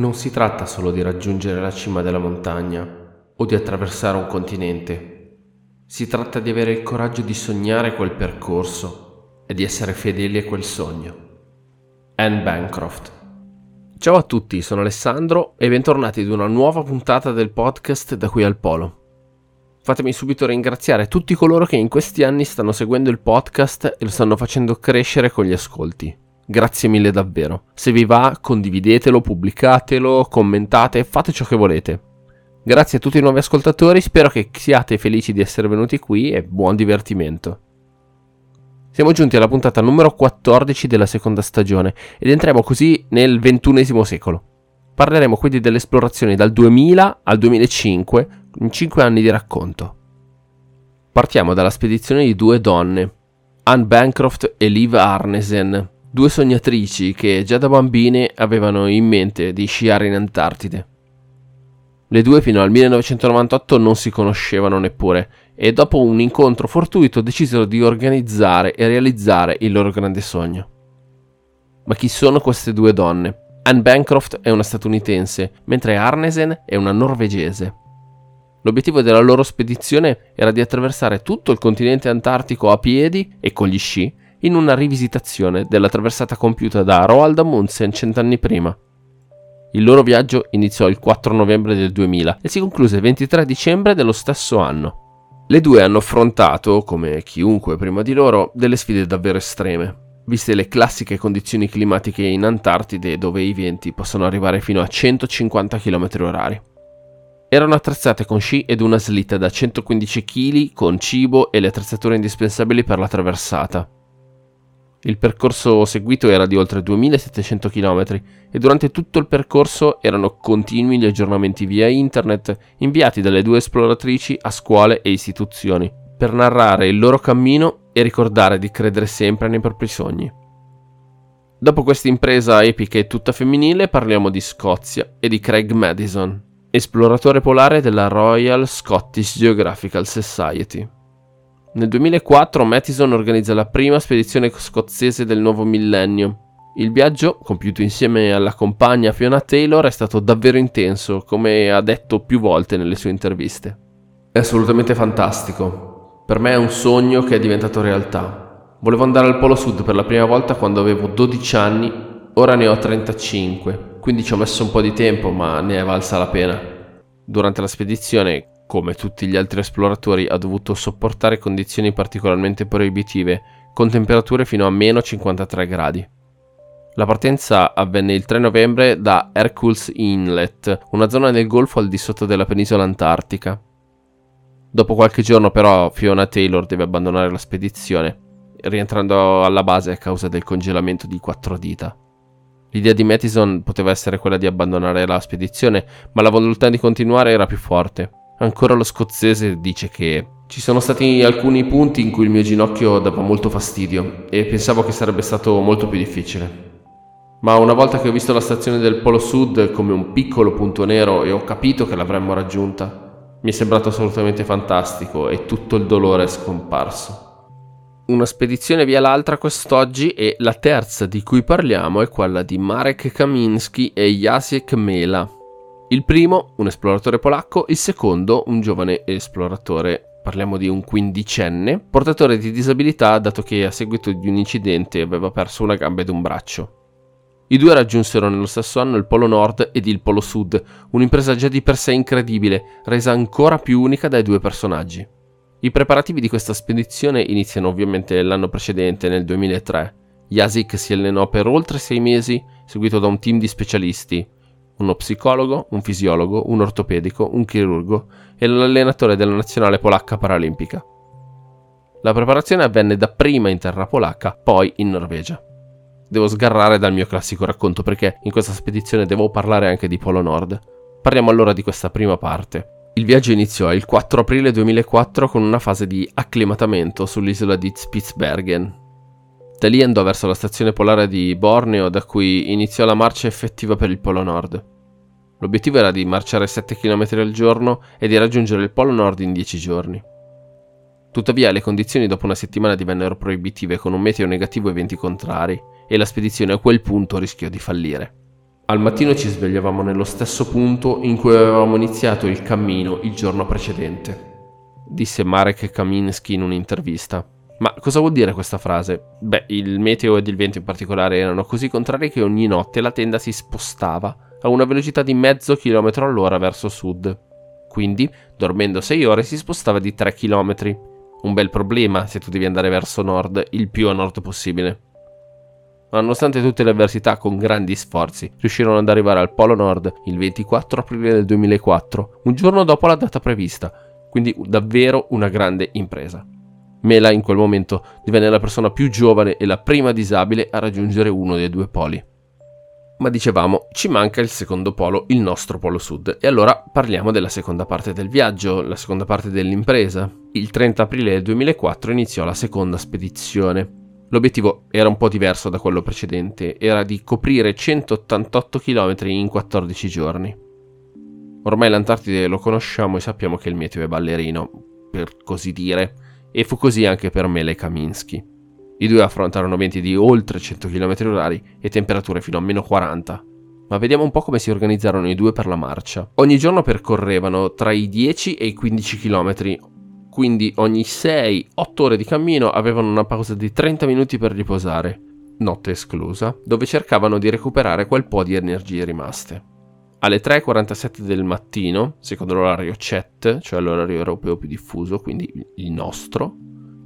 Non si tratta solo di raggiungere la cima della montagna o di attraversare un continente. Si tratta di avere il coraggio di sognare quel percorso e di essere fedeli a quel sogno. Anne Bancroft. Ciao a tutti, sono Alessandro e bentornati ad una nuova puntata del podcast Da qui al Polo. Fatemi subito ringraziare tutti coloro che in questi anni stanno seguendo il podcast e lo stanno facendo crescere con gli ascolti. Grazie mille davvero. Se vi va, condividetelo, pubblicatelo, commentate, fate ciò che volete. Grazie a tutti i nuovi ascoltatori, spero che siate felici di essere venuti qui e buon divertimento. Siamo giunti alla puntata numero 14 della seconda stagione ed entriamo così nel XXI secolo. Parleremo quindi delle esplorazioni dal 2000 al 2005 in 5 anni di racconto. Partiamo dalla spedizione di due donne, Anne Bancroft e Liv Arnesen, due sognatrici che già da bambine avevano in mente di sciare in Antartide. Le due fino al 1998 non si conoscevano neppure e dopo un incontro fortuito decisero di organizzare e realizzare il loro grande sogno. Ma chi sono queste due donne? Anne Bancroft è una statunitense, mentre Arnesen è una norvegese. L'obiettivo della loro spedizione era di attraversare tutto il continente antartico a piedi e con gli sci in una rivisitazione della traversata compiuta da Roald Amundsen cent'anni prima. Il loro viaggio iniziò il 4 novembre del 2000 e si concluse il 23 dicembre dello stesso anno. Le due hanno affrontato, come chiunque prima di loro, delle sfide davvero estreme, viste le classiche condizioni climatiche in Antartide dove i venti possono arrivare fino a 150 km/h. Erano attrezzate con sci ed una slitta da 115 kg con cibo e le attrezzature indispensabili per la traversata. Il percorso seguito era di oltre 2700 km e durante tutto il percorso erano continui gli aggiornamenti via internet inviati dalle due esploratrici a scuole e istituzioni per narrare il loro cammino e ricordare di credere sempre nei propri sogni. Dopo questa impresa epica e tutta femminile parliamo di Scozia e di Craig Madison, esploratore polare della Royal Scottish Geographical Society. Nel 2004 Mattison organizza la prima spedizione scozzese del nuovo millennio. Il viaggio, compiuto insieme alla compagna Fiona Taylor, è stato davvero intenso, come ha detto più volte nelle sue interviste. È assolutamente fantastico. Per me è un sogno che è diventato realtà. Volevo andare al Polo Sud per la prima volta quando avevo 12 anni, ora ne ho 35, quindi ci ho messo un po' di tempo, ma ne è valsa la pena. Durante la spedizione come tutti gli altri esploratori, ha dovuto sopportare condizioni particolarmente proibitive, con temperature fino a meno 53 gradi. La partenza avvenne il 3 novembre da Hercules Inlet, una zona del golfo al di sotto della penisola antartica. Dopo qualche giorno però Fiona Taylor deve abbandonare la spedizione, rientrando alla base a causa del congelamento di quattro dita. L'idea di Mattison poteva essere quella di abbandonare la spedizione, ma la volontà di continuare era più forte. Ancora lo scozzese dice che ci sono stati alcuni punti in cui il mio ginocchio dava molto fastidio e pensavo che sarebbe stato molto più difficile. Ma una volta che ho visto la stazione del Polo Sud come un piccolo punto nero e ho capito che l'avremmo raggiunta, mi è sembrato assolutamente fantastico e tutto il dolore è scomparso. Una spedizione via l'altra quest'oggi e la terza di cui parliamo è quella di Marek Kaminski e Jacek Mela, il primo, un esploratore polacco, il secondo, un giovane esploratore, parliamo di un quindicenne, portatore di disabilità dato che a seguito di un incidente aveva perso una gamba ed un braccio. I due raggiunsero nello stesso anno il Polo Nord ed il Polo Sud, un'impresa già di per sé incredibile, resa ancora più unica dai due personaggi. I preparativi di questa spedizione iniziano ovviamente l'anno precedente, nel 2003. Yasik si allenò per oltre sei mesi, seguito da un team di specialisti, uno psicologo, un fisiologo, un ortopedico, un chirurgo e l'allenatore della nazionale polacca paralimpica. La preparazione avvenne dapprima in terra polacca, poi in Norvegia. Devo sgarrare dal mio classico racconto perché in questa spedizione devo parlare anche di Polo Nord. Parliamo allora di questa prima parte. Il viaggio iniziò il 4 aprile 2004 con una fase di acclimatamento sull'isola di Spitsbergen. Da lì andò verso la stazione polare di Borneo, da cui iniziò la marcia effettiva per il Polo Nord. L'obiettivo era di marciare 7 km al giorno e di raggiungere il Polo Nord in 10 giorni. Tuttavia le condizioni dopo una settimana divennero proibitive con un meteo negativo e venti contrari e la spedizione a quel punto rischiò di fallire. Al mattino ci svegliavamo nello stesso punto in cui avevamo iniziato il cammino il giorno precedente, disse Marek Kaminsky in un'intervista. Ma cosa vuol dire questa frase? Beh, il meteo ed il vento in particolare erano così contrari che ogni notte la tenda si spostava a una velocità di mezzo chilometro all'ora verso sud. Quindi, dormendo 6 ore, si spostava di 3 chilometri. Un bel problema se tu devi andare verso nord, il più a nord possibile ma nonostante tutte le avversità con grandi sforzi riuscirono ad arrivare al Polo Nord il 24 aprile del 2004, un giorno dopo la data prevista, quindi davvero una grande impresa. Mela in quel momento divenne la persona più giovane e la prima disabile a raggiungere uno dei due poli. Ma dicevamo, ci manca il secondo polo, il nostro polo sud, e allora parliamo della seconda parte del viaggio, la seconda parte dell'impresa. Il 30 aprile del 2004 iniziò la seconda spedizione, L'obiettivo era un po' diverso da quello precedente, era di coprire 188 km in 14 giorni. Ormai l'Antartide lo conosciamo e sappiamo che il meteo è ballerino, per così dire, e fu così anche per Mele Kaminsky. I due affrontarono venti di oltre 100 km h e temperature fino a meno 40. Ma vediamo un po' come si organizzarono i due per la marcia. Ogni giorno percorrevano tra i 10 e i 15 km, quindi ogni 6-8 ore di cammino avevano una pausa di 30 minuti per riposare, notte esclusa, dove cercavano di recuperare quel po' di energie rimaste. Alle 3.47 del mattino, secondo l'orario CET, cioè l'orario europeo più diffuso, quindi il nostro,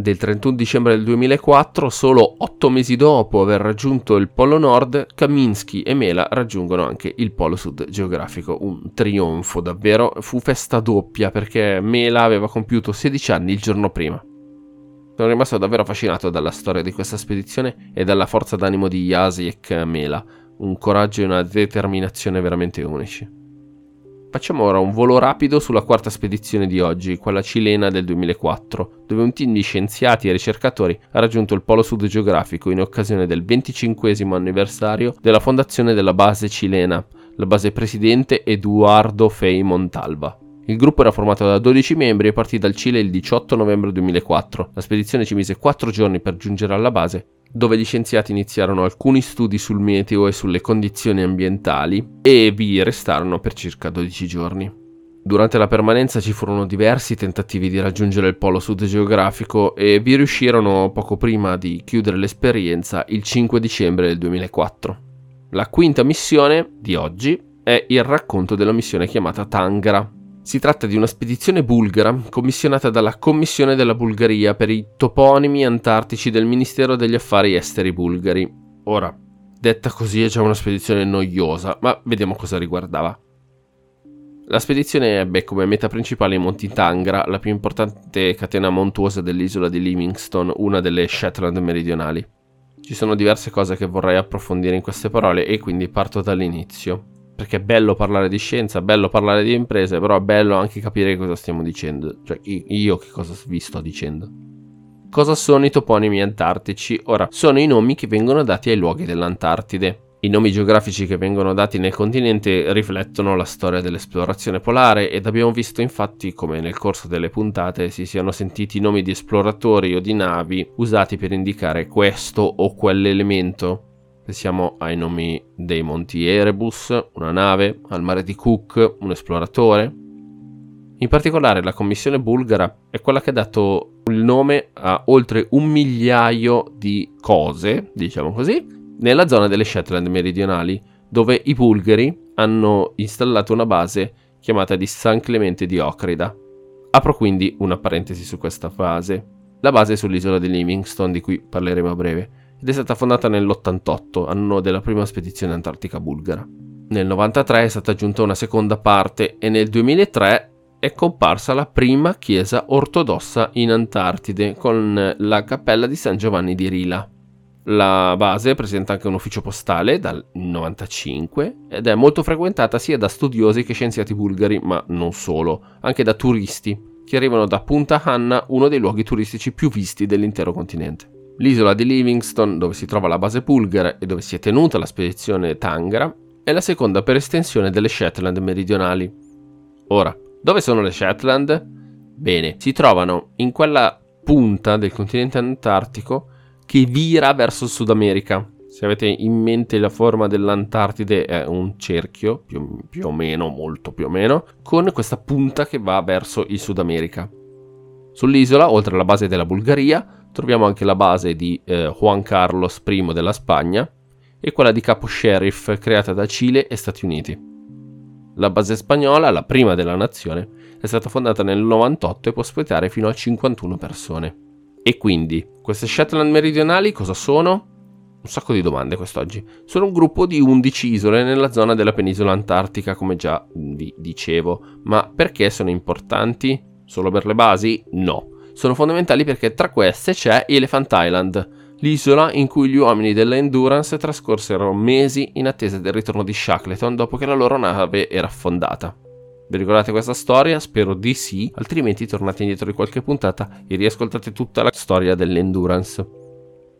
del 31 dicembre del 2004, solo otto mesi dopo aver raggiunto il Polo Nord, Kaminsky e Mela raggiungono anche il Polo Sud geografico. Un trionfo davvero, fu festa doppia perché Mela aveva compiuto 16 anni il giorno prima. Sono rimasto davvero affascinato dalla storia di questa spedizione e dalla forza d'animo di Jasiek Mela, un coraggio e una determinazione veramente unici. Facciamo ora un volo rapido sulla quarta spedizione di oggi, quella cilena del 2004, dove un team di scienziati e ricercatori ha raggiunto il polo sud geografico in occasione del 25 anniversario della fondazione della base cilena, la base presidente Eduardo Fei Montalva. Il gruppo era formato da 12 membri e partì dal Cile il 18 novembre 2004. La spedizione ci mise 4 giorni per giungere alla base dove gli scienziati iniziarono alcuni studi sul meteo e sulle condizioni ambientali e vi restarono per circa 12 giorni. Durante la permanenza ci furono diversi tentativi di raggiungere il polo sud geografico e vi riuscirono poco prima di chiudere l'esperienza il 5 dicembre del 2004. La quinta missione di oggi è il racconto della missione chiamata Tangra, si tratta di una spedizione bulgara commissionata dalla Commissione della Bulgaria per i toponimi antartici del Ministero degli Affari Esteri bulgari. Ora, detta così è già una spedizione noiosa, ma vediamo cosa riguardava. La spedizione ebbe come meta principale i Monti Tangra, la più importante catena montuosa dell'isola di Livingstone, una delle Shetland meridionali. Ci sono diverse cose che vorrei approfondire in queste parole e quindi parto dall'inizio perché è bello parlare di scienza, è bello parlare di imprese, però è bello anche capire cosa stiamo dicendo, cioè io che cosa vi sto dicendo. Cosa sono i toponimi antartici? Ora, sono i nomi che vengono dati ai luoghi dell'Antartide. I nomi geografici che vengono dati nel continente riflettono la storia dell'esplorazione polare ed abbiamo visto infatti come nel corso delle puntate si siano sentiti nomi di esploratori o di navi usati per indicare questo o quell'elemento Pensiamo ai nomi dei monti Erebus, una nave, al mare di Cook, un esploratore. In particolare la commissione bulgara è quella che ha dato il nome a oltre un migliaio di cose, diciamo così, nella zona delle Shetland meridionali, dove i bulgari hanno installato una base chiamata di San Clemente di Ocrida. Apro quindi una parentesi su questa frase. La base è sull'isola di Livingstone, di cui parleremo a breve ed è stata fondata nell'88, anno della prima spedizione antartica bulgara. Nel 93 è stata aggiunta una seconda parte e nel 2003 è comparsa la prima chiesa ortodossa in Antartide con la cappella di San Giovanni di Rila. La base presenta anche un ufficio postale dal 95 ed è molto frequentata sia da studiosi che scienziati bulgari, ma non solo, anche da turisti che arrivano da Punta Hanna, uno dei luoghi turistici più visti dell'intero continente. L'isola di Livingstone, dove si trova la base bulgara e dove si è tenuta la spedizione Tangra, è la seconda per estensione delle Shetland meridionali. Ora, dove sono le Shetland? Bene, si trovano in quella punta del continente antartico che vira verso il Sud America. Se avete in mente la forma dell'Antartide è un cerchio, più, più o meno, molto più o meno, con questa punta che va verso il Sud America. Sull'isola, oltre alla base della Bulgaria, troviamo anche la base di eh, Juan Carlos I della Spagna e quella di Capo Sheriff creata da Cile e Stati Uniti. La base spagnola, la prima della nazione, è stata fondata nel 98 e può ospitare fino a 51 persone. E quindi, queste Shetland meridionali cosa sono? Un sacco di domande quest'oggi. Sono un gruppo di 11 isole nella zona della penisola antartica, come già vi dicevo. Ma perché sono importanti? Solo per le basi? No. Sono fondamentali perché tra queste c'è Elephant Island, l'isola in cui gli uomini della Endurance trascorsero mesi in attesa del ritorno di Shackleton dopo che la loro nave era affondata. Vi ricordate questa storia? Spero di sì, altrimenti tornate indietro di qualche puntata e riascoltate tutta la storia dell'Endurance.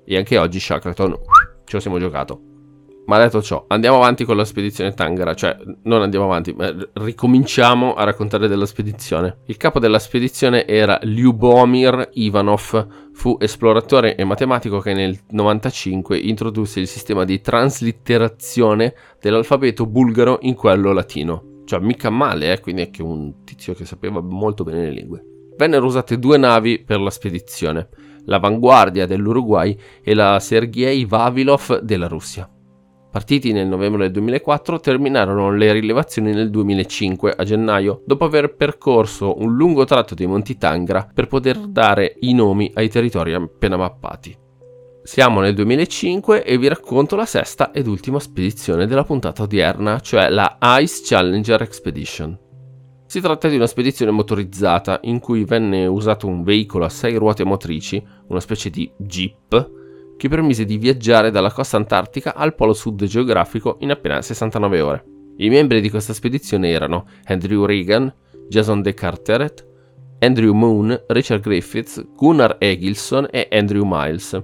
E anche oggi Shackleton ce lo siamo giocato. Ma detto ciò, andiamo avanti con la spedizione Tangara, cioè non andiamo avanti, ma ricominciamo a raccontare della spedizione. Il capo della spedizione era Lyubomir Ivanov, fu esploratore e matematico che nel 95 introdusse il sistema di traslitterazione dell'alfabeto bulgaro in quello latino. Cioè, mica male, eh? quindi è che un tizio che sapeva molto bene le lingue. Vennero usate due navi per la spedizione, l'Avanguardia dell'Uruguay e la Sergei Vavilov della Russia. Partiti nel novembre del 2004, terminarono le rilevazioni nel 2005, a gennaio, dopo aver percorso un lungo tratto dei Monti Tangra per poter dare i nomi ai territori appena mappati. Siamo nel 2005 e vi racconto la sesta ed ultima spedizione della puntata odierna, cioè la Ice Challenger Expedition. Si tratta di una spedizione motorizzata in cui venne usato un veicolo a sei ruote motrici, una specie di jeep, che permise di viaggiare dalla costa antartica al polo sud geografico in appena 69 ore. I membri di questa spedizione erano Andrew Regan, Jason De Carteret, Andrew Moon, Richard Griffiths, Gunnar Egilson e Andrew Miles.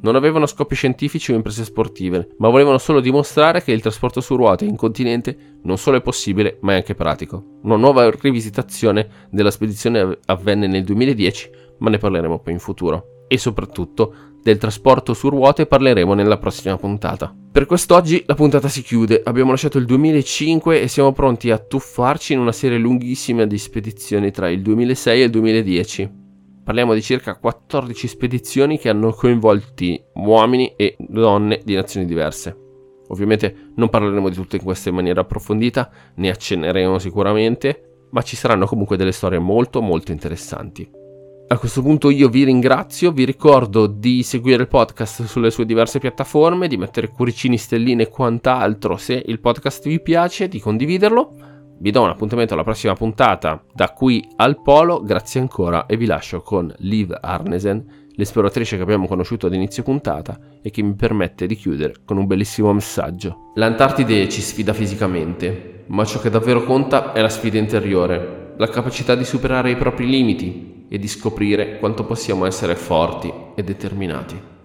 Non avevano scopi scientifici o imprese sportive, ma volevano solo dimostrare che il trasporto su ruote in continente non solo è possibile, ma è anche pratico. Una nuova rivisitazione della spedizione avvenne nel 2010, ma ne parleremo poi in futuro. E soprattutto del trasporto su ruote parleremo nella prossima puntata. Per quest'oggi la puntata si chiude, abbiamo lasciato il 2005 e siamo pronti a tuffarci in una serie lunghissima di spedizioni tra il 2006 e il 2010. Parliamo di circa 14 spedizioni che hanno coinvolti uomini e donne di nazioni diverse. Ovviamente non parleremo di tutte in queste in maniera approfondita, ne accenneremo sicuramente, ma ci saranno comunque delle storie molto molto interessanti. A questo punto io vi ringrazio, vi ricordo di seguire il podcast sulle sue diverse piattaforme, di mettere cuoricini, stelline e quant'altro se il podcast vi piace, di condividerlo vi do un appuntamento alla prossima puntata da qui al polo, grazie ancora e vi lascio con Liv Arnesen, l'esploratrice che abbiamo conosciuto ad inizio puntata e che mi permette di chiudere con un bellissimo messaggio. L'Antartide ci sfida fisicamente, ma ciò che davvero conta è la sfida interiore, la capacità di superare i propri limiti e di scoprire quanto possiamo essere forti e determinati.